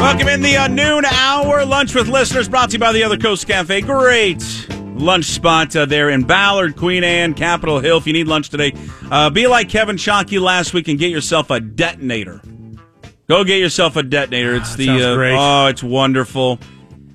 Welcome in the uh, noon hour lunch with listeners brought to you by the Other Coast Cafe. Great lunch spot uh, there in Ballard, Queen Anne, Capitol Hill. If you need lunch today, uh, be like Kevin Shockey last week and get yourself a detonator. Go get yourself a detonator. It's Ah, the uh, oh, it's wonderful.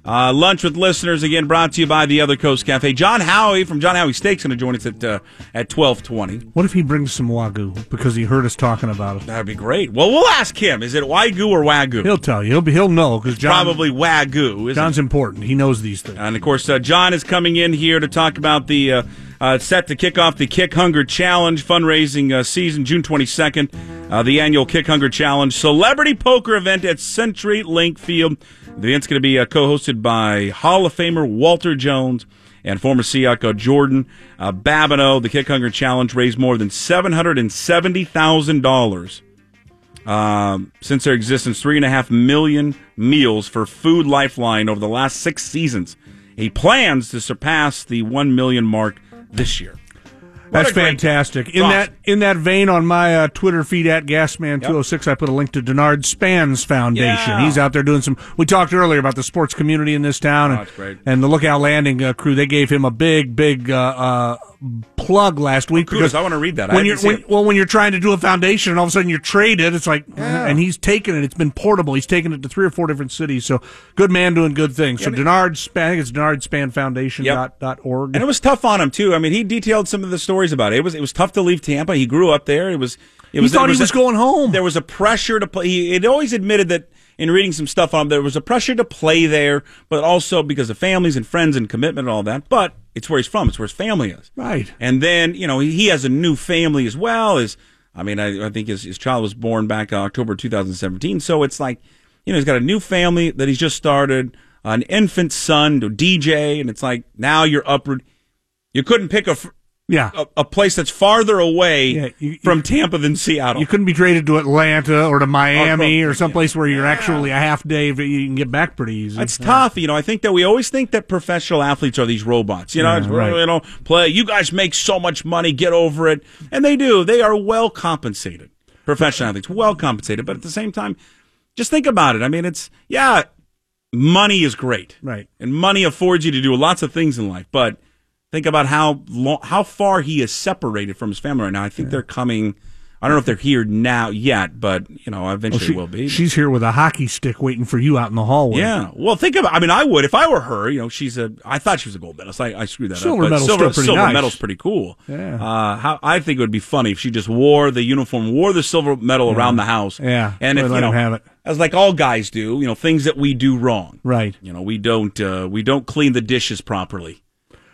Uh, lunch with listeners again brought to you by the Other Coast Cafe. John Howie from John Howie Steaks going to join us at uh, at twelve twenty. What if he brings some wagyu because he heard us talking about it? That'd be great. Well, we'll ask him. Is it Wagyu or Wagyu? He'll tell you. He'll be. He'll know because Probably Wagyu. John's it? important. He knows these things. And of course, uh, John is coming in here to talk about the uh, uh, set to kick off the Kick Hunger Challenge fundraising uh, season, June 22nd. Uh, the annual Kick Hunger Challenge celebrity poker event at Century Link Field. The event's going to be uh, co-hosted by Hall of Famer Walter Jones and former Seahawk uh, Jordan uh, Babineaux. The Kick Hunger Challenge raised more than seven hundred and seventy thousand dollars um, since their existence, three and a half million meals for Food Lifeline over the last six seasons. He plans to surpass the one million mark this year. That's fantastic. In that in that vein, on my uh, Twitter feed at Gasman206, I put a link to Denard Spans Foundation. Yeah. He's out there doing some. We talked earlier about the sports community in this town, Oh, and, and the Lookout Landing uh, crew. They gave him a big, big uh, uh, plug last week because I wanna read that. When you're when, well when you're trying to do a foundation and all of a sudden you're traded, it's like, uh, and he's taken it. It's been portable. He's taken it to three or four different cities. So good man doing good things. so Denard Span, I think it's Denard Span Foundation Yep. dot, dot org. And it was tough on him too. I mean, he detailed some of the stories about it. It was it was tough to leave Tampa. He grew up there. It was it was thought there he was a- going home. There was a pressure to play. He had always admitted that in reading some stuff on him, there was a pressure to play there, but also because of families and friends and commitment and all that. But it's where he's from. It's where his family is. Right. And then you know he, he has a new family as well. As I mean, I, I think his, his child was born back in October 2017. So it's like you know he's got a new family that he's just started, an infant son to DJ, and it's like now you're upward. You couldn't pick a Yeah. a, a place that's farther away Yeah, you- from Tampa than Seattle. You couldn't be traded to Atlanta or to Miami Oh, or someplace where you're actually a half day. but You can get back pretty easy. It's tough, you know. I think that we always think that professional athletes are these robots. You know, Yeah, right. you know, play. You guys make so much money, get over it, and they do. They are well compensated. Professional athletes, well compensated, but at the same time, just think about it. I mean, it's yeah, money is great, Right. And money affords you to do lots of things in life, but think about how long, how far he is separated from his family right now. I think they're coming. I don't know if they're here now yet, but you know, eventually She- will be. She's here with a hockey stick waiting for you out in the hallway. Yeah. Well, think about. I mean, I would if I were her. You know, she's a. I thought she was a gold medalist. I, I screwed that Silver up. medal's silver, still pretty silver nice. medal's pretty cool. Yeah. Uh, how I think it would be funny if she just wore the uniform, wore the silver medal around the house. Yeah. And if you know, have it. as like all guys do, you know, things that we do wrong. Right. You know, we don't. Uh, we don't clean the dishes properly.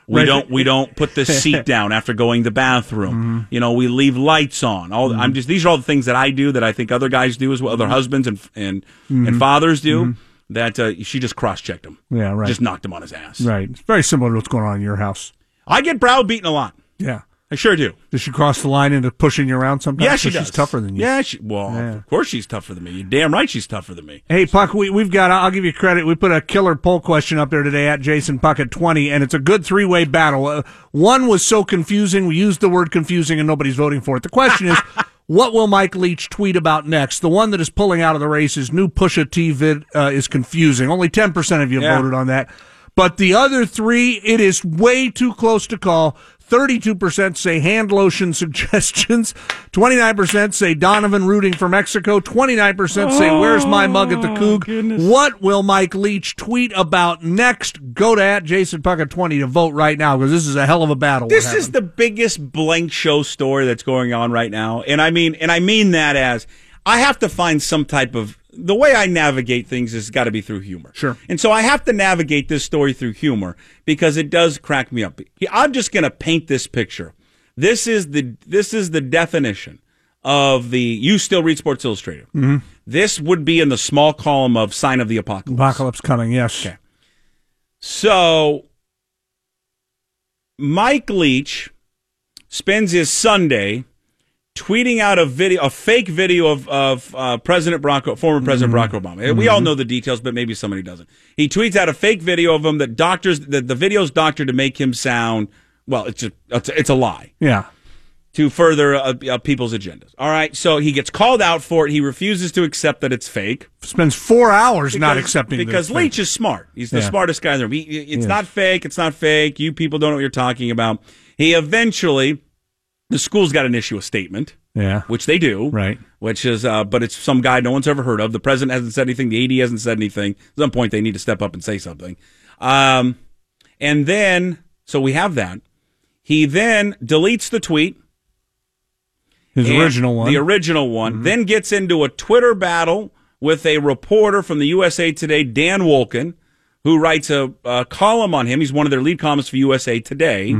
We Right. don't. We don't put the seat down after going to the bathroom. Mm-hmm. You know, we leave lights on. All I'm just. These are all the things that I do that I think other guys do as well. Mm-hmm. Other husbands and and and fathers do. That uh, she just cross checked him. Yeah, right. Just knocked him on his ass. Right. It's very similar to what's going on in your house. I get browbeaten a lot. Yeah. I sure do. Does she cross the line into pushing you around sometimes? Yeah, she So does. She's tougher than you. Yeah, she, well, Yeah. of course she's tougher than me. You're damn right she's tougher than me. Hey, Puck, we, we've got, I'll give you credit. We put a killer poll question up there today at Jason Puckett 20, and it's a good three way battle. Uh, one was so confusing. We used the word confusing, and nobody's voting for it. The question is, what will Mike Leach tweet about next? The one that is pulling out of the race is new Pusha T vid uh, is confusing. Only 10% of you Yeah. voted on that. But the other three, it is way too close to call. 32% say hand lotion suggestions. 29% say Donovan rooting for Mexico. 29% say where's my mug at the oh, Coug. What will Mike Leach tweet about next? Go to at Jason Puckett 20 to vote right now because this is a hell of a battle. This is the biggest blank show story that's going on right now, and I mean, and I mean that as I have to find some type of the way I navigate things has got to be through humor. Sure. And so I have to navigate this story through humor because it does crack me up. I'm just going to paint this picture. This is the this is the definition of the you still read Sports Illustrated. Mm-hmm. This would be in the small column of sign of the apocalypse. Apocalypse coming, yes. Okay. So Mike Leach spends his Sunday tweeting out a video, a fake video of of uh, President Barack, former President Barack Obama. We all know the details, but maybe somebody doesn't. He tweets out a fake video of him that doctors that the video's doctored to make him sound well. It's just it's a, it's a lie Yeah. to further uh, uh, people's agendas. All right, so he gets called out for it. He refuses to accept that it's fake. Spends four hours not accepting it. because Leach fake. is smart. He's the Yeah. smartest guy in the room. He, it's Yes. not fake. It's not fake. You people don't know what you're talking about. He eventually, the school's got an issue a statement, Yeah. which they do, Right. Which is, uh, but it's some guy no one's ever heard of. The president hasn't said anything. The AD hasn't said anything. At some point, they need to step up and say something. Um, and then, so we have that. He then deletes the tweet. His original one. The original one. Then gets into a Twitter battle with a reporter from the USA Today, Dan Wolken, who writes a, a column on him. He's one of their lead columnists for USA Today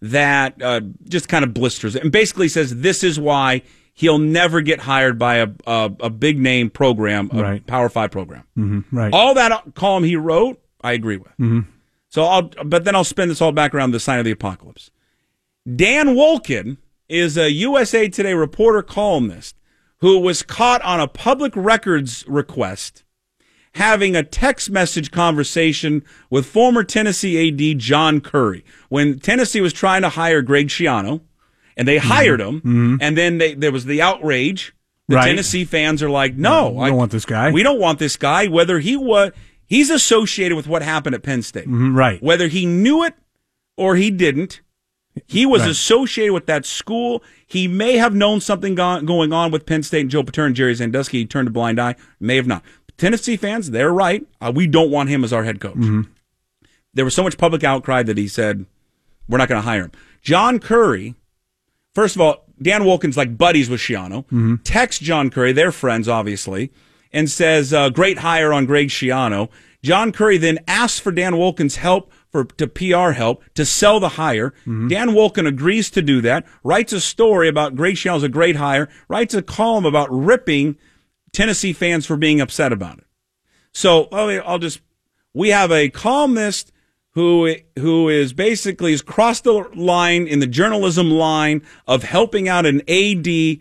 that uh, just kind of blisters it and basically says this is why he'll never get hired by a, a, a big name program, a Right. Power Five program. right. All that column he wrote, I agree with. So I'll, but then I'll spin this all back around the sign of the apocalypse. Dan Wolken is a USA Today reporter columnist who was caught on a public records request having a text message conversation with former Tennessee AD John Currie when Tennessee was trying to hire Greg Schiano and they hired him and then they, there was the outrage. The Right. Tennessee fans are like, no, We don't want this guy." We don't want this guy. Whether he was, he's associated with what happened at Penn State. Mhm, right. Whether he knew it or he didn't, he was associated with that school. He may have known something go- going on with Penn State and Joe Paterno and Jerry Sandusky. He turned a blind eye. May have not. Tennessee fans, they're right. Uh, we don't want him as our head coach. There was so much public outcry that he said, we're not going to hire him. John Currie, first of all, Dan Wolken like buddies with Schiano, texts John Currie, they're friends obviously, and says, uh, great hire on Greg Schiano. John Currie then asks for Dan Wolken' help for to PR help to sell the hire. Dan Wolken agrees to do that, writes a story about Greg Schiano's a great hire, writes a column about ripping Tennessee fans for being upset about it. So oh, I'll just we have a columnist who who is basically has crossed the line in the journalism line of helping out an AD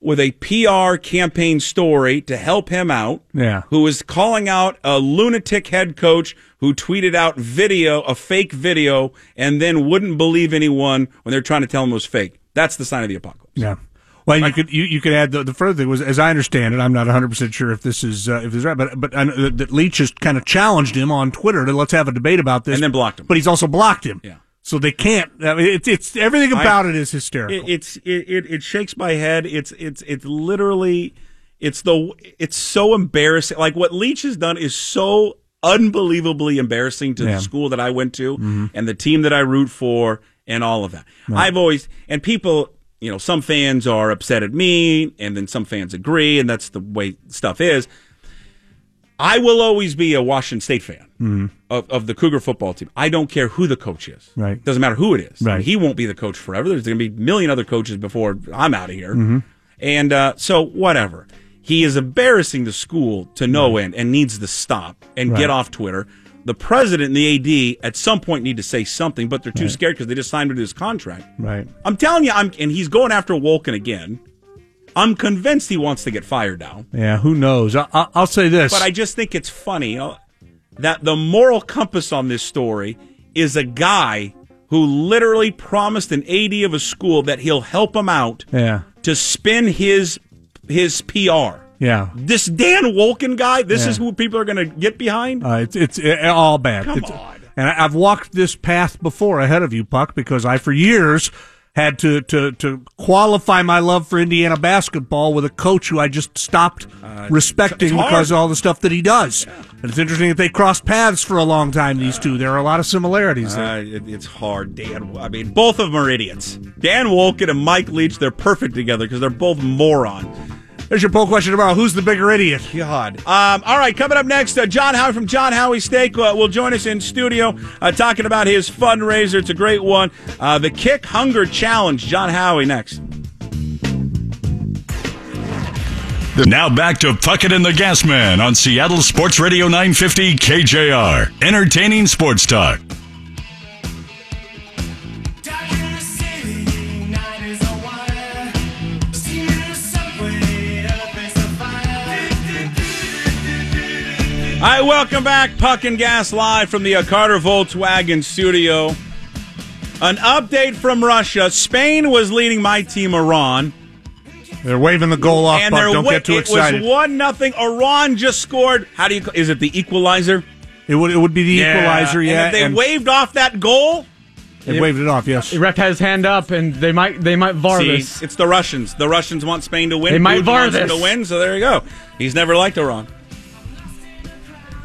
with a PR campaign story to help him out. Yeah. Who is calling out a lunatic head coach who tweeted out video, a fake video, and then wouldn't believe anyone when they're trying to tell him it was fake. That's the sign of the apocalypse. Yeah. Well, you could you, you could add the, the further thing was, as I understand it, I'm not 100 percent sure if this is uh, if this is right, but but I know that- Leach has kind of challenged him on Twitter to let's have a debate about this, And then blocked him. But he's also blocked him. Yeah. So they can't. I mean, it's it's everything about it is hysterical. It, it's it, it it shakes my head. It's it's it's literally it's the it's so embarrassing. Like what Leach has done is so unbelievably embarrassing to Yeah. the school that I went to and the team that I root for and all of that. I've always and people, you know, some fans are upset at me and then some fans agree and that's the way stuff is. I will always be a Washington State fan of, of the Cougar football team. I don't care who the coach is. Right. Doesn't matter who it is. Right. He won't be the coach forever. There's going to be a million other coaches before I'm out of here. Mm-hmm. And uh, so, whatever. He is embarrassing the school to no end and needs to stop and Right. get off Twitter. The president and the AD at some point need to say something, but they're too scared because they just signed him to his contract. right. I'm telling you, I'm and he's going after Wolken again. I'm convinced he wants to get fired now. Yeah. Who knows? I, I, I'll say this. But I just think it's funny uh, that the moral compass on this story is a guy who literally promised an AD of a school that he'll help him out yeah. to spin his his PR. Yeah. This Dan Wolken guy, this Yeah. is who people are going to get behind. Uh, it's it's uh, all bad. Come It's- on. And I, I've walked this path before ahead of you, Puck, because I for years had to to to qualify my love for Indiana basketball with a coach who I just stopped respecting because of all the stuff that he does. And it's interesting that they crossed paths for a long time. These two, there are a lot of similarities there. Uh, it, it's hard, Dan. I mean, both of them are idiots. Dan Wolken and Mike Leach, they're perfect together because they're both morons. There's your poll question tomorrow. Who's the bigger idiot? God. Um, all right, coming up next, uh, John Howie from John Howie Steak uh, will join us in studio uh, talking about his fundraiser. It's a great one. Uh, the Kick Hunger Challenge. John Howie next. Now back to Puckett and the Gasman on Seattle Sports Radio 950 KJR. Entertaining sports talk. All right, welcome back. Puck and Gas live from the Carter Volkswagen studio. An update from Russia. Spain was leading my team, Iran. They're waving the goal off, and but don't wa- get too it excited. was one nothing. Iran just scored. How do you? Is it the equalizer? it would it would be the equalizer, And yeah. if they and waved off that goal. they waved it off, yes. The ref has his hand up, and they might they might var See, this. it's the Russians. The Russians want Spain to win. They might Putin VAR this. to win. So there you go. He's never liked Iran.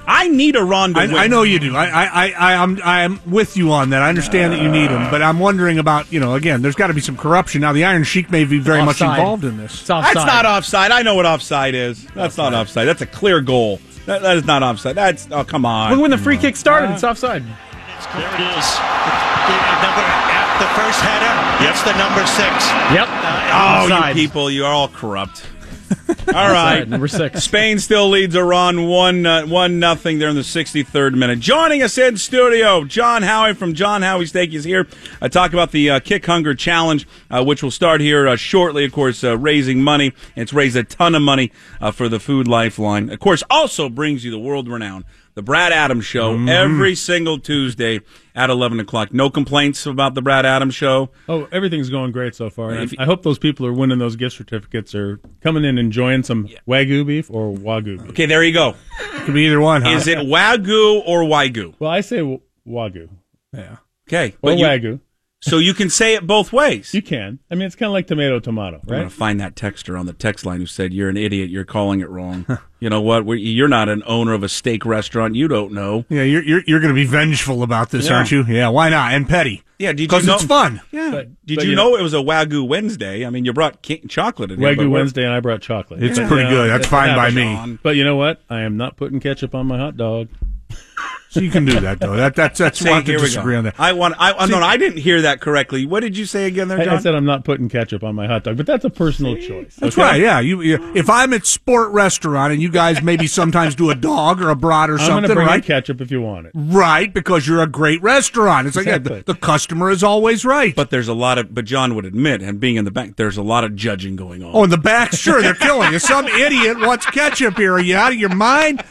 I need Iran to I, win. I know you do. I, I, I, I, I'm, I'm with you on that. I understand that you need him, uh. but I'm wondering about, you know, again, there's got to be some corruption. Now, the Iron Sheik may be very much Offside. involved in this. It's offside. That's not offside. I know what offside is. That's not offside. That's a clear goal. That, that is not offside. That's oh come on. Look when the free kick started, it's offside. There it is. The number at the first header. That's the number six. Yep. Uh, oh, you people, you are all corrupt. All right. number six. Spain still leads Iran one uh, one nothing. They're in the 63rd minute. Joining us in studio, John Howie from John Howie Steak is here. Uh, talk about the uh, Kick Hunger Challenge, uh, which will start here uh, shortly. Of course, uh, raising money. It's raised a ton of money uh, for the Food Lifeline. Of course, also brings you the world renowned the Brad Adams Show mm-hmm. every single Tuesday at 11 o'clock. No complaints about the Brad Adams Show. Oh, everything's going great so far. And If you- I hope those people are winning those gift certificates or coming in enjoying some wagyu beef or wagyu beef. Okay, there you go. It Could be either one, huh? Is it Wagyu or Wagyu? Well, I say w- wagyu Yeah. Okay. or but you- wagyu. So you can say it both ways. You can. I mean, it's kind of like tomato tomato, I'm going right? to find that texter on the text line who said, You're an idiot. You're calling it wrong. you know what? We're, you're not an owner of a steak restaurant. You don't know. Yeah, you're, you're, you're going to be vengeful about this, Yeah. aren't you? Yeah, why not? And petty. Yeah, did you Because know? it's fun. Yeah. But, Did but, you know, it was a Wagyu Wednesday? I mean, you brought ki- chocolate in Wagyu we're- Wednesday, and I brought chocolate. It's But, pretty you good. That's it fine by me. John. But you know what? I am not putting ketchup on my hot dog. So you can do that, though. That, that's, that's, Say, want to here disagree go. on that. I want. I, oh, I no, no, I didn't hear that correctly. What did you say again, there, I, John? I said I'm not putting ketchup on my hot dog, but that's a personal choice. That's okay? right. Yeah. You, you, if I'm at sport restaurant and you guys maybe sometimes do a dog or a brat or something I'm going something, to bring in right? ketchup if you want it. Right, because you're a great restaurant. It's like yeah, the, the customer is always right. but there's a lot of. But John would admit, and being in the bank, there's a lot of judging going on. oh, in the back, sure, they're killing you. Some idiot wants ketchup here. Are you out of your mind?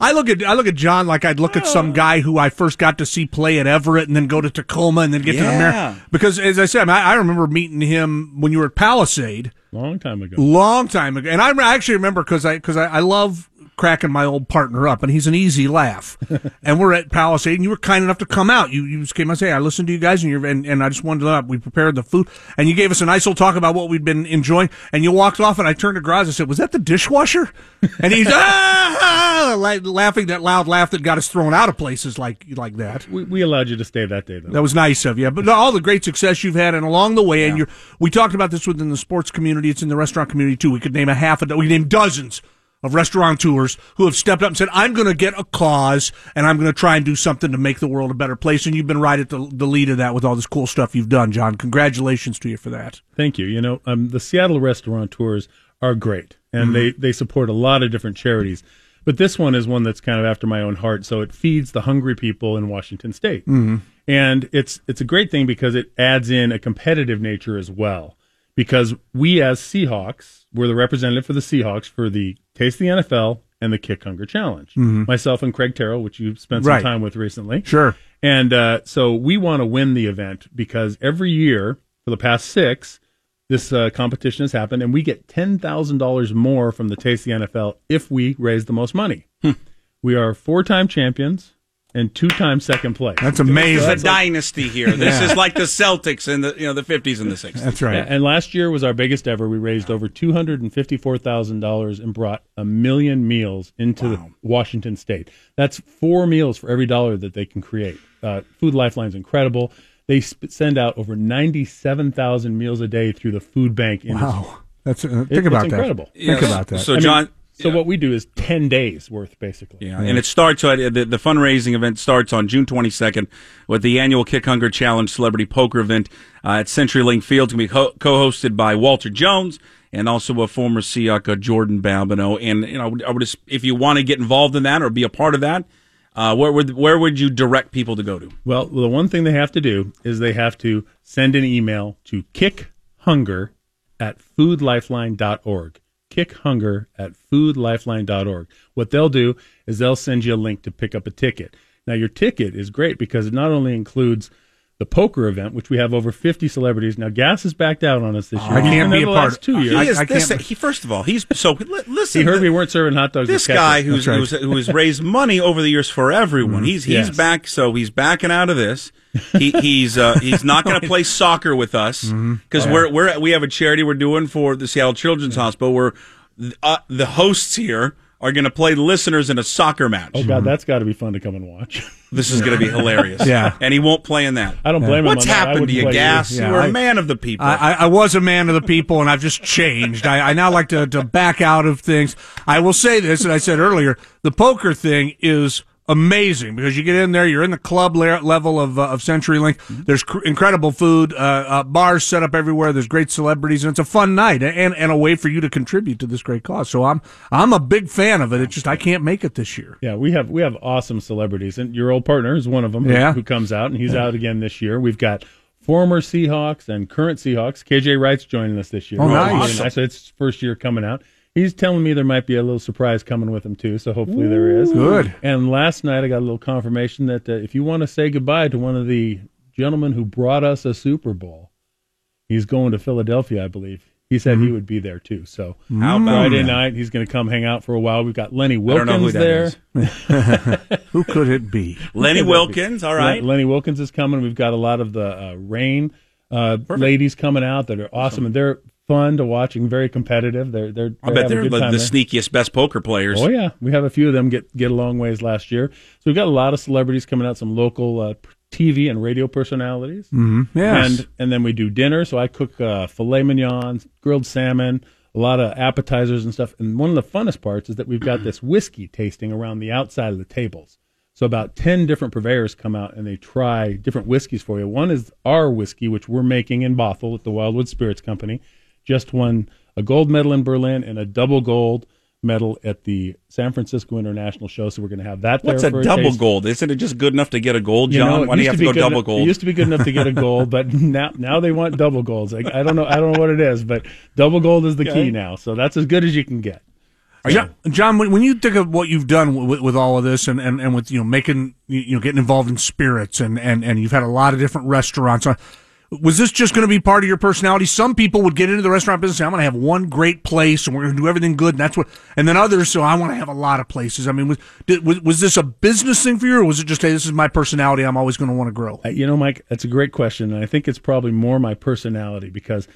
I look at I look at John like I'd look at some guy who I first got to see play at Everett and then go to Tacoma and then get to Yeah. America. Because as I said, I, I remember meeting him when you were at Palisade. Long time ago. long time ago. And I, I actually remember because I because I, I love cracking my old partner up, and he's an easy laugh. and we're at Palisade, and you were kind enough to come out. You you just came and say, I listened to you guys, and you're, and, and I just wanted to know. We prepared the food, and you gave us a nice little talk about what we'd been enjoying. And you walked off, and I turned to Graz and said, "Was that the dishwasher?" And he's ah, ah, la- laughing that loud laugh that got us thrown out of places like like that. We, we allowed you to stay that day, though. That was nice of you. But all the great success you've had, and along the way, and you're, we talked about this within the sports community. It's in the restaurant community too. We could name a half a, we named dozens of restaurateurs who have stepped up and said, "I'm going to get a cause, and I'm going to try and do something to make the world a better place." And you've been right at the, the lead of that with all this cool stuff you've done, John. Congratulations to you for that. Thank you. You know, um, the Seattle restaurateurs are great, and they, they support a lot of different charities. But this one is one that's kind of after my own heart. So it feeds the hungry people in Washington State, and it's it's a great thing because it adds in a competitive nature as well. Because we as Seahawks, we're the representative for the Seahawks for the Taste of the NFL and the Kick Hunger Challenge. Myself and Craig Terrill, which you've spent some Right. time with recently, Sure. and uh, so we want to win the event because every year for the past six, this uh, competition has happened, and we get ten thousand dollars more from the Taste of the NFL if we raise the most money. we are four-time champions and two-time second place. That's There's amazing. a dynasty here. This is like the Celtics in the you know the 50s and the 60s. That's right. Yeah, and last year was our biggest ever. We raised over two hundred and fifty-four thousand dollars and brought a million meals into the Washington State. That's four meals for every dollar that they can create. Uh, Food Lifeline's incredible. They sp- send out over ninety-seven thousand meals a day through the food bank industry. Wow. That's uh, think it's about incredible. that. Think about that. So I mean, So what we do is ten days worth, basically. Yeah, and it starts uh, the the fundraising event starts on June 22nd with the annual Kick Hunger Challenge Celebrity Poker event uh, at CenturyLink Field. It's going to be ho- co-hosted by Walter Jones and also a former Seahawk, Jordan Babineaux. And you know, I would just, if you want to get involved in that or be a part of that, uh, where would where would you direct people to go to? Well, the one thing they have to do is they have to send an email to kickhunger at foodlifeline.org. Kickhunger at foodlifeline.org. What they'll do is they'll send you a link to pick up a ticket. Now, your ticket is great because it not only includes the poker event, which we have over 50 celebrities. Now, Gas is backed out on us this year. I He's can't been be there a the part of- two years. He is I this. can't- He first of all, he's so listen. he heard we weren't serving hot dogs. This guy who's That's right. who's, who's raised money over the years for everyone. Mm-hmm. He's he's Yes. back, so he's backing out of this. He, he's uh, he's not going to play soccer with us because we're we're we have a charity we're doing for the Seattle Children's Hospital where uh, the hosts here are going to play the listeners in a soccer match. Oh, God, that's got to be fun to come and watch. This is going to be hilarious. Yeah. and he won't play in that. I don't blame him. What's on that. Happened to you, Gas? Yeah, you were I- a man of the people. I, I, I was a man of the people, and I've just changed. I, I now like to, to back out of things. I will say this, and I said earlier, the poker thing is amazing because you get in there, you're in the club level of uh, of CenturyLink. There's cr- incredible food, uh, uh, bars set up everywhere. There's great celebrities, and it's a fun night and and a way for you to contribute to this great cause. So I'm I'm a big fan of it. It's just I can't make it this year. Yeah, we have we have awesome celebrities, and your old partner is one of them. who- Yeah. who, comes out, and he's out again this year. We've got former Seahawks and current Seahawks. KJ Wright's joining us this year. Oh, nice. Awesome. it's his first year coming out. He's telling me there might be a little surprise coming with him too. So hopefully there is. Good. And last night I got a little confirmation that uh, if you want to say goodbye to one of the gentlemen who brought us a Super Bowl, he's going to Philadelphia, I believe. He said Mm-hmm. he would be there too. So How about Friday that? night he's going to come hang out for a while. We've got Lenny I Wilkens don't know who that there. is. Who could it be? Lenny Wilkens. All right. Lenny Wilkens is coming. We've got a lot of the uh, Reign uh, ladies coming out that are awesome, and they're fun to watch and very competitive. They're they're, I bet they're the, there. sneakiest, best poker players. Oh yeah, we have a few of them get get a long ways last year. So we've got a lot of celebrities coming out, some local uh, TV and radio personalities, Mm-hmm. Yes. and and then we do dinner. So I cook uh, filet mignon, grilled salmon, a lot of appetizers and stuff. And one of the funnest parts is that we've got this whiskey tasting around the outside of the tables. So about ten different purveyors come out and they try different whiskeys for you. One is our whiskey, which we're making in Bothell at the Wildwood Spirits Company. Just won a gold medal in Berlin and a double gold medal at the San Francisco International Show. So we're going to have that. What's there a for double taste. gold? Isn't it just good enough to get a gold, You John? know, Why do you have to to be go double enough- gold? It used to be good enough to get a gold, but now now they want double golds. Like, I don't know, I don't know what it is, but double gold is the Okay. key now. So that's as good as you can get. John, John, when when you think of what you've done with, with all of this, and, and, and with you know making you you know getting involved in spirits, and, and, and you've had a lot of different restaurants. uh, Was this just going to be part of your personality? Some people would get into the restaurant business. and say, I'm going to have one great place, and we're going to do everything good, and that's what. And then others, so I want to have a lot of places. I mean, was did, was, was this a business thing for you, or was it just, hey, this is my personality? I'm always going to want to grow. Uh, You know, Mike, that's a great question, and I think it's probably more my personality because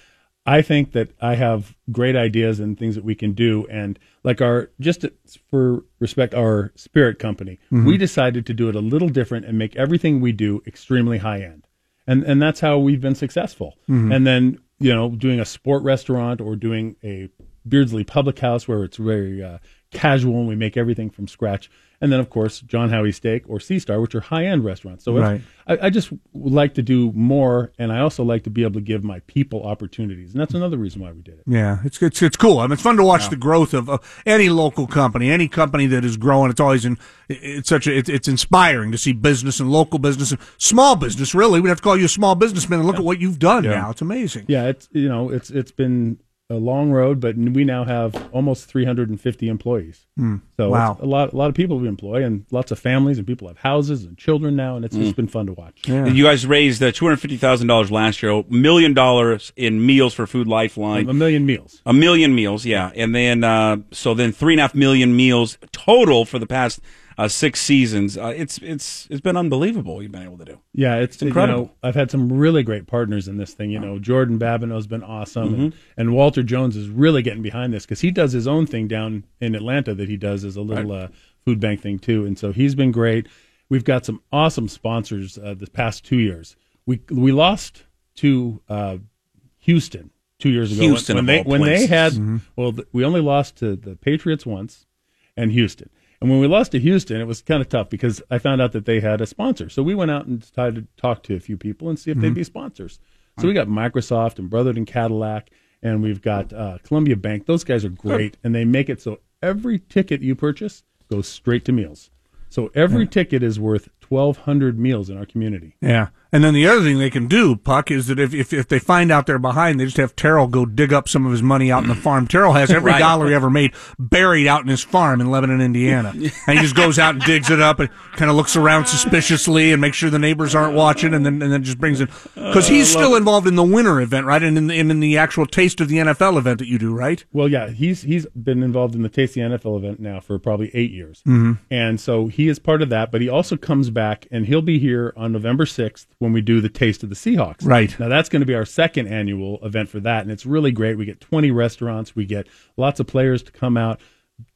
I think that I have great ideas and things that we can do, and like our just for respect, our spirit company, we decided to do it a little different and make everything we do extremely high end, and and that's how we've been successful. And then you know, doing a sport restaurant or doing a Beardslee Public House where it's very uh, casual and we make everything from scratch. And then, of course, John Howie Steak or Sea Star, which are high end restaurants. So Right. I, I just like to do more, and I also like to be able to give my people opportunities, and that's another reason why we did it. Yeah, it's it's it's cool. I mean, it's fun to watch the growth of uh, any local company, any company that is growing. It's always in, it's such a it's, it's inspiring to see business and local business and small business. Really, we have to call you a small businessman and look at what you've done now. It's amazing. Yeah, it's you know it's it's been a long road, but we now have almost 350 employees. So Hmm. Wow. it's a lot a lot of people we employ, and lots of families, and people have houses and children now, and it's Hmm. just been fun to watch. And You guys raised uh, two hundred fifty thousand dollars last year, a million dollars in meals for Food Lifeline, A million meals. a million meals, yeah, and then uh, so then three and a half million meals total for the past uh, six seasons. Uh, it's it's it's been unbelievable. what You've been able to do. Yeah, it's, incredible. You know, I've had some really great partners in this thing. You know, Jordan Babineaux's been awesome, and, Mm-hmm. and Walter Jones is really getting behind this because he does his own thing down in Atlanta that he does as a little uh, food bank thing too, and so he's been great. We've got some awesome sponsors uh, this past two years. We we lost to uh, Houston two years ago Houston, when, of they all when they places. had well th- we only lost to the Patriots once and Houston. And when we lost to Houston, it was kind of tough because I found out that they had a sponsor. So we went out and decided to talk to a few people and see if they'd be sponsors. So we got Microsoft and Brotherton Cadillac, and we've got uh, Columbia Bank. Those guys are great, and they make it so every ticket you purchase goes straight to meals. So every ticket is worth 1,200 meals in our community. Yeah. And then the other thing they can do, Puck, is that if, if, if they find out they're behind, they just have Terrill go dig up some of his money out in the farm. Terrill has every Right. dollar he ever made buried out in his farm in Lebanon, Indiana. And he just goes out and digs it up and kind of looks around suspiciously and makes sure the neighbors aren't watching and then, and then just brings it. Because he's still involved in the winter event, right? And in the, and in the actual taste of the NFL event that you do, right? Well, yeah, he's he's been involved in the Tasty NFL event now for probably eight years, mm-hmm. and so he is part of that. But he also comes back, and he'll be here on November sixth when we do the Taste of the Seahawks. Right. now, that's going to be our second annual event for that, and it's really great. We get twenty restaurants, we get lots of players to come out,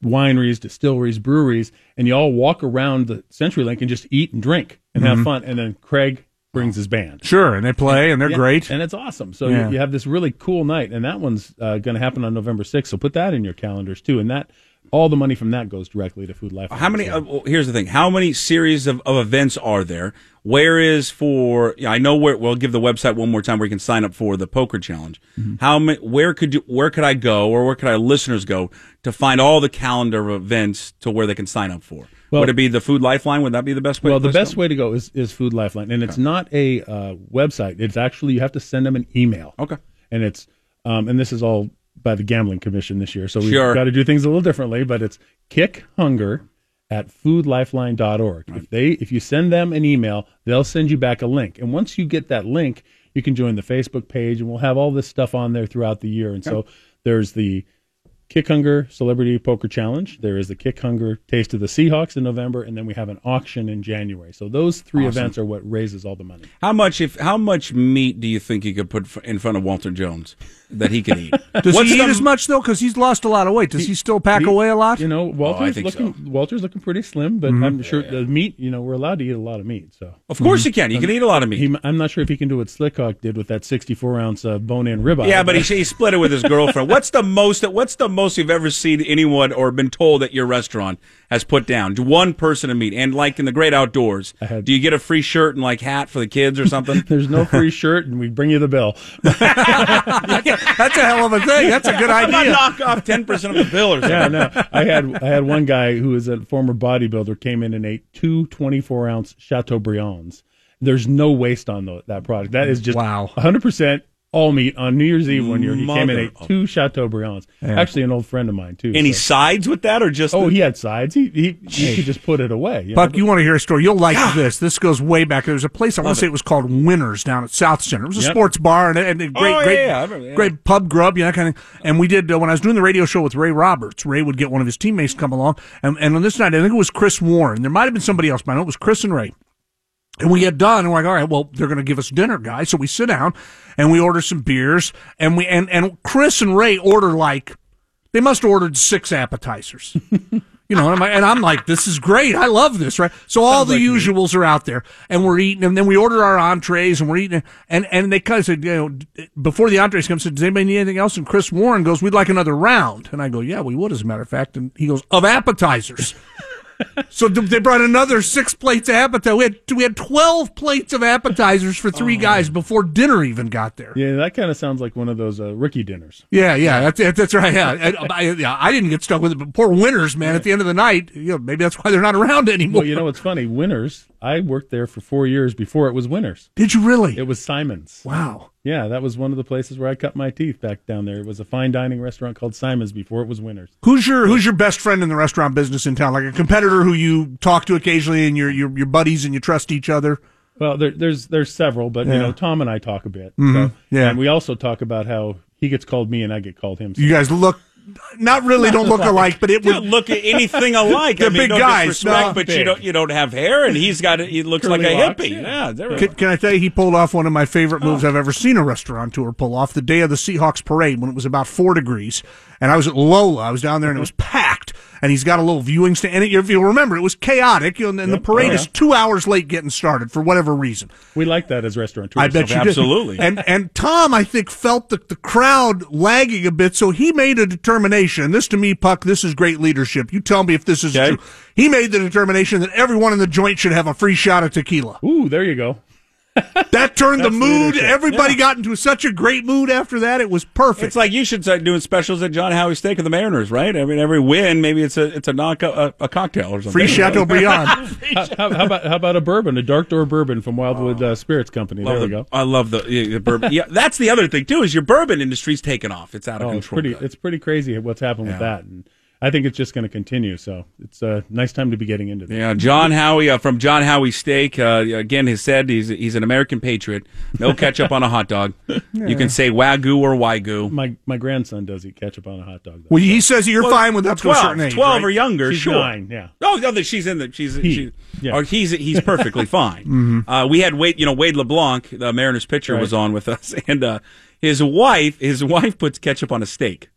wineries, distilleries, breweries, and you all walk around the CenturyLink and just eat and drink and have mm-hmm. fun. And then Craig brings his band. Sure. And they play and they're Yeah, great. and it's awesome. So Yeah. you, you have this really cool night, and that one's uh, going to happen on November 6th. So put that in your calendars too, and that all the money from that goes directly to Food Life. How many? Uh, well, here's the thing: how many series of, of events are there? Where is for? Yeah, I know where. We'll give the website one more time where you can sign up for the poker challenge. Mm-hmm. How many? Where could you? Where could I go, or where could our listeners go to find all the calendar of events to where they can sign up for? Well- Would it be the Food Lifeline? Would that be the best way? well, the best go? way to go is, is Food Lifeline, and it's not a uh, website. It's actually you have to send them an email. Okay. and it's um, and this is all by the Gambling Commission this year, so we've Sure. got to do things a little differently. But it's kick hunger at foodlifeline.org. If they if you send them an email, they'll send you back a link, and once you get that link, you can join the Facebook page, and we'll have all this stuff on there throughout the year. And so there's the Kick Hunger Celebrity Poker Challenge. There is the Kick Hunger Taste of the Seahawks in November, and then we have an auction in January. So those three events are what raises all the money. How much? If how much meat do you think you could put in front of Walter Jones that he could eat? Does What's he eat the- as much though? Because he's lost a lot of weight. Does he, still pack He- away a lot? You know, oh, Walter's think looking Walter's looking pretty slim, but mm-hmm. I'm sure the meat. You know, we're allowed to eat a lot of meat. So Of course you mm-hmm. can. You can um, eat a lot of meat. he, I'm not sure if he can do what Slickhawk did with that 64 ounce uh, bone-in ribeye. Yeah, but he, he split it with his girlfriend. What's the most? What's the most you've ever seen anyone or been told that your restaurant has put down? One person to meet, and like in the great outdoors, had- do you get a free shirt and like hat for the kids or something? there's no free shirt, and we bring you the bill. That's a hell of a thing. That's a good Why not idea. knock off ten percent of the bill or something? Yeah, no. I had I had one guy who was a former bodybuilder came in and ate two 24 ounce Chateaubriands. There's no waste on tho- that product. That is just Wow. 100 percent all meat on New Year's Eve one year. He came in and ate Mother two Chateaubriands. Actually, an old friend of mine too. Any so- sides with that or just? Oh, the- he had sides. He he, he could just put it away. you Puck, but- you want to hear a story? You'll like this. This goes way back. There was a place I want to say it was called Winners down at South Center. It was a Yep. sports bar and, and a great, Oh, great, yeah, I remember, yeah. great pub grub, you know, that kind of. And we did uh, when I was doing the radio show with Ray Roberts. Ray would get one of his teammates to come along, and, and on this night I think it was Chris Warren. There might have been somebody else, but I know it was Chris and Ray. And we get done, and we're like, all right, well, they're going to give us dinner, guys. So we sit down and we order some beers, and we and and Chris and Ray order like they must have ordered six appetizers. You know, and I'm, like, and I'm like, this is great. I love this, right? So all the usuals are out there, and we're eating, and then we order our entrees, and we're eating, and and they kind of said, you know, before the entrees come, said, does anybody need anything else? And Chris Warren goes, we'd like another round, and I go, yeah, we would, as a matter of fact, and he goes, of appetizers. So th- they brought another six plates of appetizers. We had we had twelve plates of appetizers for three guys before dinner even got there. yeah, that kind of sounds like one of those uh, rookie dinners. Yeah, yeah, that's that's, right. Yeah, And, I, yeah, I didn't get stuck with it, but poor winners, man. At the end of the night, you know, maybe that's why they're not around anymore. Well, you know what's funny? Winners. I worked there for four years before it was Winners. Did you really? It was Simon's. wow. Yeah, that was one of the places where I cut my teeth back down there. It was a fine dining restaurant called Simon's before it was Winners. Who's your Who's your best friend in the restaurant business in town? Like a competitor who you talk to occasionally, and you're you're, you're buddies and you trust each other. Well, there, there's there's several, but Yeah. you know, Tom and I talk a bit. Mhm. So, Yeah. and we also talk about how he gets called me and I get called him. So You guys look not really don't look alike, but it You don't would. look at anything alike. They're I mean, big no guys. disrespect, No. but Big. you don't you don't have hair, and he's got. He looks like a locks, hippie. yeah. Yeah, Can, can I tell you, he pulled off one of my favorite oh. moves I've ever seen a restaurateur pull off the day of the Seahawks parade when it was about four degrees. And I was at Lola. I was down there and it was packed. And he's got a little viewing stand. And if you'll remember, it was chaotic. You know, and the parade Oh, is two hours late getting started for whatever reason. we like that as restaurateurs. I bet you did. absolutely. And and Tom, I think, felt the, the crowd lagging a bit, so he made a determination. This to me, Puck, this is great leadership. You tell me if this is Okay. true. He made the determination that everyone in the joint should have a free shot of tequila. Ooh, there you go. That turned the That's the mood. leadership. Everybody got into such a great mood after that. It was perfect. It's like you should start doing specials at John Howie Steak of the Mariners, right? I mean, every win, maybe it's a it's a knock a, a cocktail or something. Free Chateaubriand. how, how, how about how about a bourbon, a dark door bourbon from Wildwood uh, Spirits Company? Love there we go. I love the, yeah, the bourbon. yeah, that's the other thing too. Is your bourbon industry's taken off? It's out of Oh, it's control. pretty. It's pretty crazy what's happened with that, and I think it's just going to continue. So it's a nice time to be getting into this. Yeah, John Howie uh, from John Howie Steak. Uh, again, has said he's he's an American patriot. No ketchup on a hot dog. You can say wagyu or wagyu. My my grandson does eat ketchup on a hot dog. Though. well, he says you're Well, fine with up to a 12, certain age. 12 right? or younger, She's sure. nine, yeah. Oh, no, that she's in the she's He, she, yeah. or he's he's perfectly fine. Uh, we had Wade, you know, Wade LeBlanc, the Mariners pitcher, Right. was on with us, and uh, his wife his wife puts ketchup on a steak.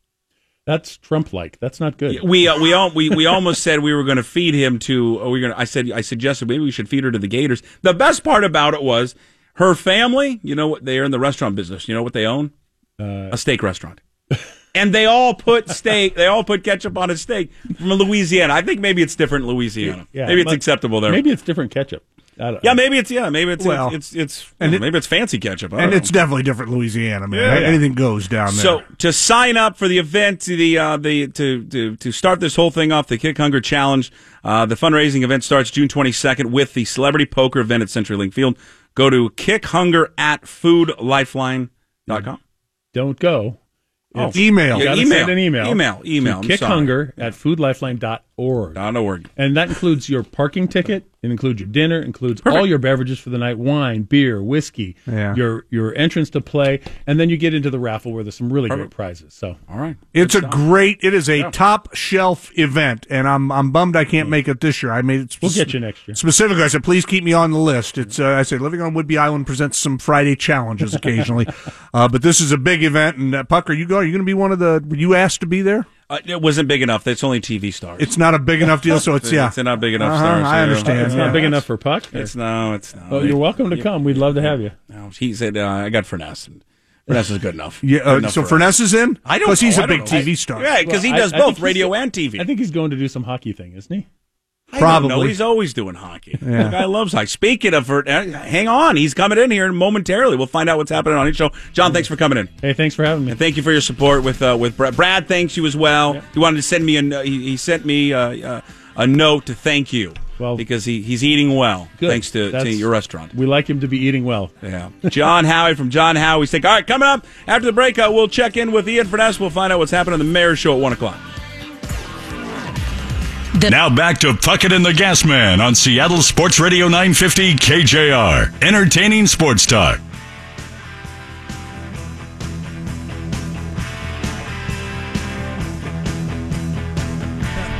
That's Trump-like. That's not good. We uh, we all we, we almost said we were going to feed him to. Or we are going. I said I suggested maybe we should feed her to the Gators. The best part about it was her family. You know what? They are in the restaurant business. You know what they own? Uh, a steak restaurant. And they all put steak. They all put ketchup on a steak from Louisiana. I think maybe it's different in Louisiana. yeah, maybe it's acceptable there. Maybe it's different ketchup. Yeah, maybe it's yeah, maybe it's Well, it's it's, it's and it- maybe it's fancy ketchup. And know. it's definitely different Louisiana, man. Yeah. Anything goes down there. So to sign up for the event, the uh, the to, to to start this whole thing off, the Kick Hunger Challenge, uh, the fundraising event starts June 22nd with the Celebrity Poker event at CenturyLink Field. Go to Kick Hunger at foodlifeline.com. don't go. Oh. email. You email. send an email. Email, email, I'm To sorry. kickhunger at foodlifeline.org. Not a word. And that includes your parking ticket. It includes your dinner. Includes all your beverages for the night: wine, beer, whiskey. Yeah. Your your entrance to play, and then you get into the raffle where there's some really great prizes. So All right. It's a great. It is a top shelf event, and I'm I'm bummed I can't make it this year. I made it. Spe- we'll get you next year. Specifically, I said, please keep me on the list. It's uh, I said, Living on Whidbey Island presents some Friday challenges occasionally, uh, but this is a big event. And uh, Pucker, you go. Are you going to be one of the? Were you asked to be there? Uh, it wasn't big enough. It's only TV stars. It's not a big enough deal, so it's yeah. It's not big enough Uh-huh, stars. I understand. It's yeah. not big enough for Puck. It's no. It's no. Oh, you're welcome to come. We'd love to have you. No, he said uh, I got Furness. And Furness is good enough. Yeah, Good uh, enough so for. Furness is in. I don't because he's know, a I don't big know. TV star. Yeah, because he Well, I- does I both he's- radio and TV. I think he's going to do some hockey thing, isn't he? I don't. Probably. He's always doing hockey. The guy loves hockey. Speaking of, uh, hang on. He's coming in here momentarily. We'll find out what's happening on his show. John, thanks for coming in. Hey, thanks for having me. And thank you for your support with uh, with Brad. Brad thanks you as well. He wanted to send me a he, he sent me uh, uh, a note to thank you. Well- because he, he's eating well Good. thanks to, to your restaurant. We like him to be eating well. Yeah. John Howie from John Howie Steak. All right, coming up after the break, uh, we'll check in with Ian Furness. We'll find out what's happening on the Mayor's Show at 1 o'clock. Now back to Puckett and the Gas Man on Seattle Sports Radio 950 KJR. Entertaining sports talk.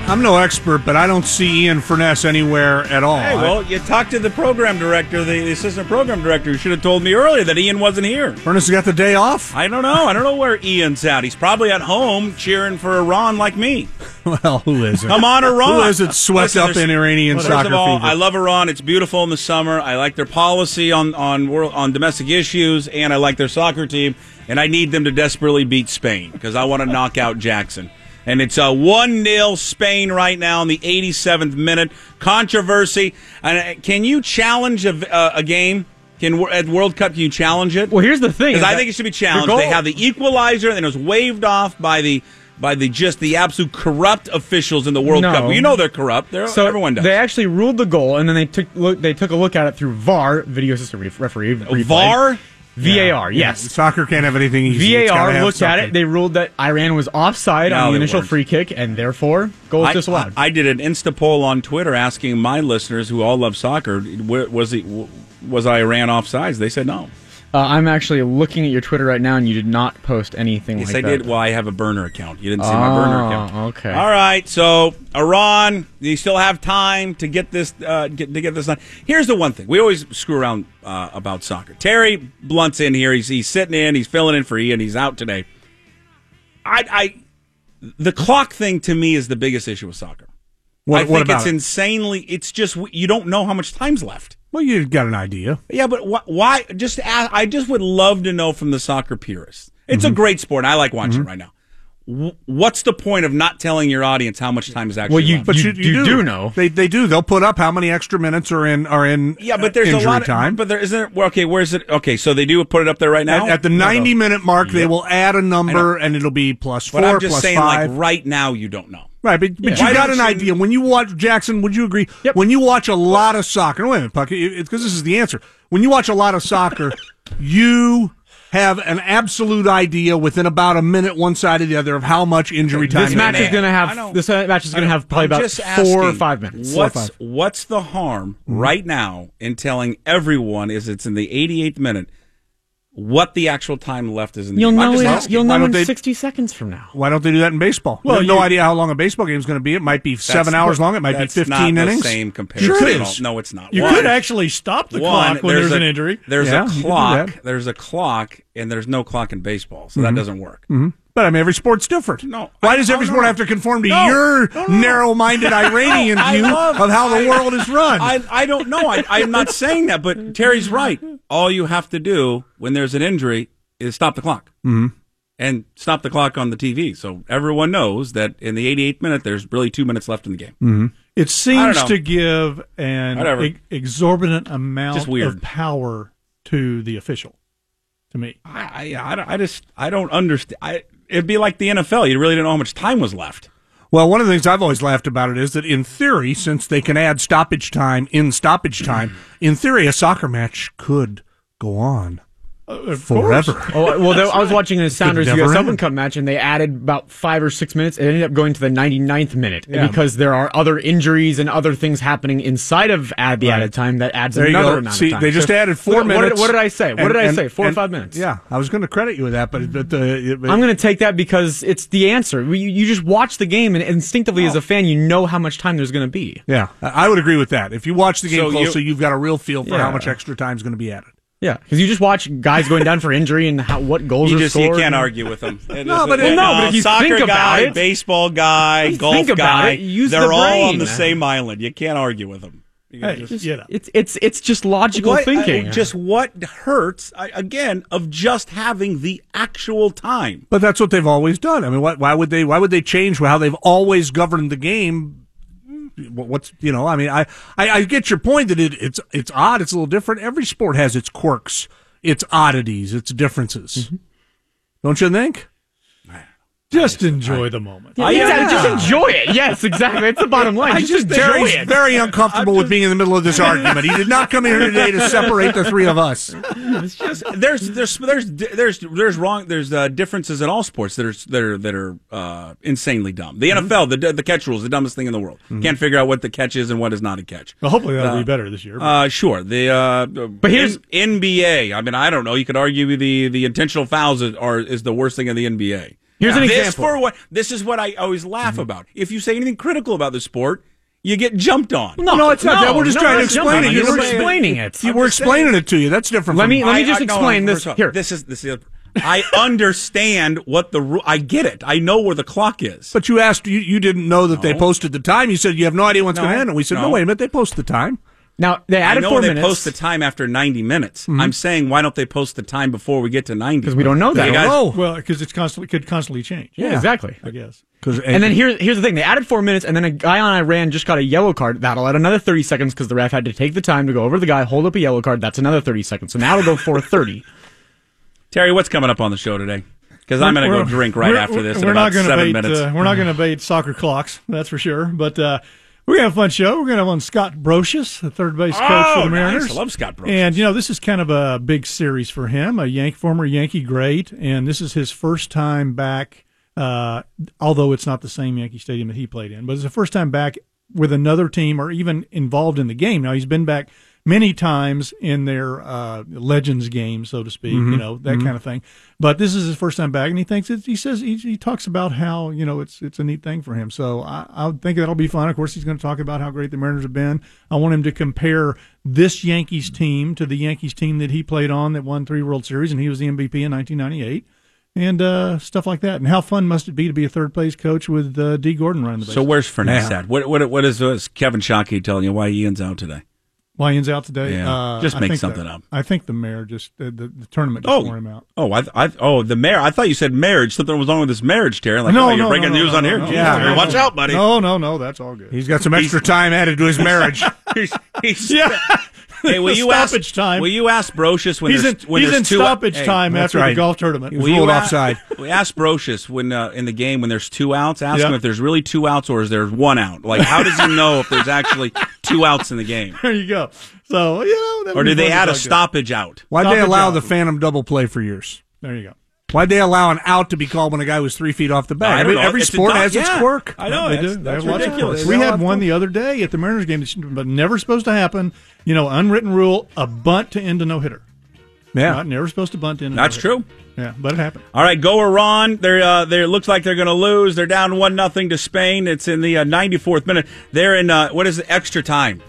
I'm no expert, but I don't see Ian Furness anywhere at all. Hey, well, you talked to the program director, the, the assistant program director, who should have told me earlier that Ian wasn't here. Furness got the day off. I don't know. I don't know where Ian's at. He's probably at home cheering for Iran like me. well, who is it? Come on, Iran. Who is it swept Listen, up in Iranian First soccer of all, fever? I love Iran. It's beautiful in the summer. I like their policy on on world on domestic issues, and I like their soccer team. And I need them to desperately beat Spain because I want to knock out Jackson. And it's a one 0 Spain right now in the 87th minute. Controversy. And uh, can you challenge a, uh, a game? Can at World Cup can you challenge it? Well, here's the thing. Because I think it should be challenged. They have the equalizer, and it was waved off by the by the just the absolute corrupt officials in the World No. Cup. You know they're corrupt. They're, So everyone does. They actually ruled the goal, and then they took look. They took a look at it through VAR, video assistant ref- referee. replay. VAR. VAR. Yes. Soccer can't have anything easy. VAR looked at it. They ruled that Iran was offside No, on the initial free kick, and therefore goal was I, disallowed. I, I did an Insta poll on Twitter asking my listeners who all love soccer, was it was Iran offsides? They said no. Uh, I'm actually looking at your Twitter right now, and you did not post anything Yes, like I that. did. Well, I have a burner account. You didn't see my burner Oh, account. okay. All right. So Iran, you still have time to get this uh, get, to get this done. Here's the one thing we always screw around uh, about soccer. Terry Blount's in here. He's he's sitting in. He's filling in for Ian. He's out today. I, I the clock thing to me is the biggest issue with soccer. What, I what think about it's it? insanely. It's just you don't know how much time's left. Well, you've got an idea. Yeah, but wh- why? Just ask, I just would love to know from the soccer purists. It's Mm-hmm. a great sport. I like watching it right now. w- what's the point of not telling your audience how much time is actually Well, you- But You- you, you do know. They they do. They'll put up how many extra minutes are in are in. yeah, but there's injury a lot of time. But there isn't. There, okay, where's it? Okay, so they do put it up there right now at, at the 90 minute mark, they will add a number, and it'll be plus four, But I'm just plus saying, five. like right now, you don't know. Right, but, but Why you got an you- idea. When you watch Jackson, would you agree? When you watch a lot of soccer, wait a minute, Puck, because this is the answer. When you watch a lot of soccer, you have an absolute idea within about a minute, one side or the other, of how much injury time. This match is going to have this match is going to have probably I'm about just four or five minutes. What's five. what's the harm Mm-hmm. right now in telling everyone is it's in the 88th minute what the actual time left is in the You'll game? I'm know just in, you'll know in they- 60 seconds from now. Why don't they do that in baseball? Well, Well, you have no idea how long a baseball game is going to be. It might be seven hours long. It might be fifteen not innings. The same comparison. Sure it at is. No, it's not. You One- could actually stop the one, clock when there's, a, an injury. There's Yeah, a you can do clock. There's a clock, and there's no clock in baseball, so Mm-hmm. that doesn't work. But I mean, every sport's different. No, Why I- does every sport no. have to conform to No, your no, no. narrow-minded Iranian I view love- of how the I- world is run? I, I don't know. I, I'm not saying that, but Terry's right. All you have to do when there's an injury is stop the clock. Mm-hmm. And stop the clock on the TV. So everyone knows that in the 88th minute, there's really two minutes left in the game. It seems to give an Whatever. ex- exorbitant amount of power to the official. To me, I, I, I, I just, I don't understand. I, it'd be like the NFL. You really didn't know how much time was left. Well, one of the things I've always laughed about it is that in theory, since they can add stoppage time in stoppage time, in theory, a soccer match could go on forever. Oh well, there, I was watching a Sounders never U.S. end. Open Cup match, and they added about five or six minutes. It ended up going to the 99th minute Yeah. because there are other injuries and other things happening inside of add the added time that adds There you another go. amount See, of time. they just So- added four what, what did- minutes. What did, I say? What And- did I and- say? Four or five minutes. Yeah, I was going to credit you with that, but, but uh, it- I'm going to take that because it's the answer. You, you just watch the game, and instinctively, as a fan, you know how much time there's going to be. yeah, I I would agree with that. If you watch the game So you- closely, you, have got a real feel for Yeah. how much extra time is going to be added. Yeah, because you just watch guys going down for injury and how what goals You are just, you can't argue with them. No, but it- you no, but if you soccer think about guy, it- baseball guy, golf think about guy, it, use they're all on the same island. You can't argue with them. You hey, just- you know, It's it's it's just logical What- thinking. I- just what hurts I, again of just having the actual time. But that's what they've always done. I mean, why, why would they? Why would they change how they've always governed the game? What- What's you know? I mean, I, I, I get your point that it, it's it's odd. It's a little different. Every sport has its quirks, its oddities, its differences. Mm-hmm. Don't you think? Just enjoy the moment. Yeah, exactly. Just enjoy it. Yes, exactly. That's the bottom line. I just, just enjoy Jerry's it. very uncomfortable with being in the middle of this argument. He did not come here today to separate the three of us. It's just There's there's there's there's there's wrong there's uh, differences in all sports that are that are that are uh, insanely dumb. The NFL the the catch rule is the dumbest thing in the world. Can't figure out what the catch is and what is not a catch. Well, hopefully that'll be better this year. Uh, sure. The uh, but here's- NBA. I mean, I don't know. You could argue the the intentional fouls are is the worst thing in the NBA. Here's an this example. for what this is what I always laugh mm-hmm. about. If you say anything critical about the sport, you get jumped on. No, it's not that. We're just no, trying to explain it. You're You're explaining it. You were explaining it to you. That's different. Let me- let me just no, explain no, this. Here. This is this is. I understand what the ru- I get it. I know where the clock is. But you asked, you, you didn't know that they posted the time. You said you have no idea what's No, going to end. And we said, no. no. wait a minute, they post the time. Now they added I added know four they minutes post the time after 90 minutes. I'm saying why don't they post the time before we get to 90? because we don't know that. You guys- Oh, well, because it's constantly could constantly change. yeah, exactly. I guess. because And then here, here's the thing: they added four minutes, and then a guy on Iran just got a yellow card. That'll add another thirty seconds because the ref had to take the time to go over the guy, hold up a yellow card. That's another thirty seconds. So now it'll go four thirty. Terry, what's coming up on the show today? Because I'm going to go drink right after this in We're about not gonna seven bait, minutes. Uh, we're not going to bait soccer clocks, that's for sure. But uh, we're going to have a fun show. We're going to have on Scott Brosius, the third base coach Oh, for the nice. Mariners. I love Scott Brosius. And you know, this is kind of a big series for him. A Yank former Yankee great, and this is his first time back. Uh, although it's not the same Yankee Stadium that he played in, but it's the first time back with another team or even involved in the game. Now he's been back many times in their uh, Legends game, so to speak, you know that kind of thing. But this is his first time back, and he thinks it, he says he, he talks about how you know it's it's a neat thing for him. So I, I think that'll be fun. Of course, he's going to talk about how great the Mariners have been. I want him to compare this Yankees team to the Yankees team that he played on that won three World Series, and he was the MVP in 1998. And uh, stuff like that, and how fun must it be to be a third place coach with uh, Dee Gordon running the base? so where's Furness Yeah. at? What, what, what is, what is Kevin Shockey telling you why Ian's out today? Lyons out today. Yeah, Uh, just I make something the- up. I think the mayor just the, the, the tournament just wore him Oh, out. oh, I, I, oh, the mayor. I thought you said marriage. Something was wrong with his marriage, Terry. Like, no, oh, you're no, breaking no, news no, on no, here. no, Yeah, no, watch no. out, buddy. No, no, no, that's all good. He's got some extra time added to his marriage. He's, he's, yeah. Hey, will The you ask? stoppage time. Will you ask Brosius when he's there's in, when he's there's in two stoppage hey, time that's after right. the golf tournament. He was ruled offside. We ask Brosius when uh, in the game when there's two outs. Ask Yeah. him if there's really two outs or is there one out. Like, how does he know if there's actually two outs in the game, There you go. So you know, or be did they add a stoppage out? Why'd they allow out. the phantom double play for years? There you go. Why'd they allow an out to be called when a guy was three feet off the I bag? don't Every, know. every It's sport dot- has its quirk. I know. They that's, do. They that's have lots of ridiculous. quirks. We had one the other day at the Mariners game, but never supposed to happen. You know, unwritten rule: a bunt to end a no hitter. Yeah. Not never supposed to bunt in. That's no-hitter. true. Yeah, but it happened. All right, go Iran. They're uh, they it looks like they're going to lose. They're down one nothing to Spain. It's in the uh, 94th minute. They're in uh, what is it, extra time?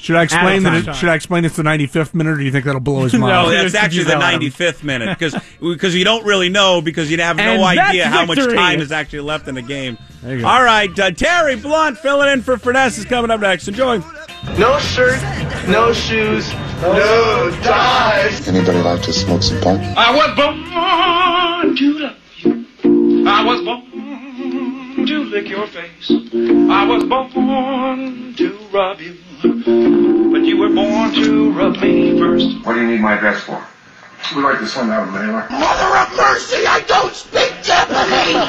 Should I explain that? Added It, should I explain it's the 95th minute, or do you think that'll blow his mind? No, that's actually the the hell out of 95th minute because because you don't really know because you have no And idea that's how much time is actually left in the game. you go. All right, uh, Terry Blount filling in for Furness is coming up next. Enjoy. No shirt, no shoes, no ties. Anybody like to smoke some pot? I was born to love you. I was born to lick your face. I was born to rub you. But you were born to rub me first. What do you need my address for? We'd like to send out a mailer. Mother of mercy, I don't speak Japanese.